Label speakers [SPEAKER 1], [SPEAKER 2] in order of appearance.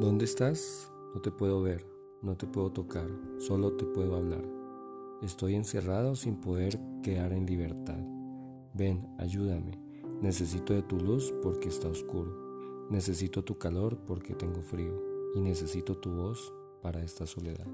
[SPEAKER 1] ¿Dónde estás? No te puedo ver, no te puedo tocar, solo te puedo hablar. Estoy encerrado sin poder quedar en libertad. Ven, ayúdame. Necesito de tu luz porque está oscuro. Necesito tu calor porque tengo frío. Y necesito tu voz para esta soledad.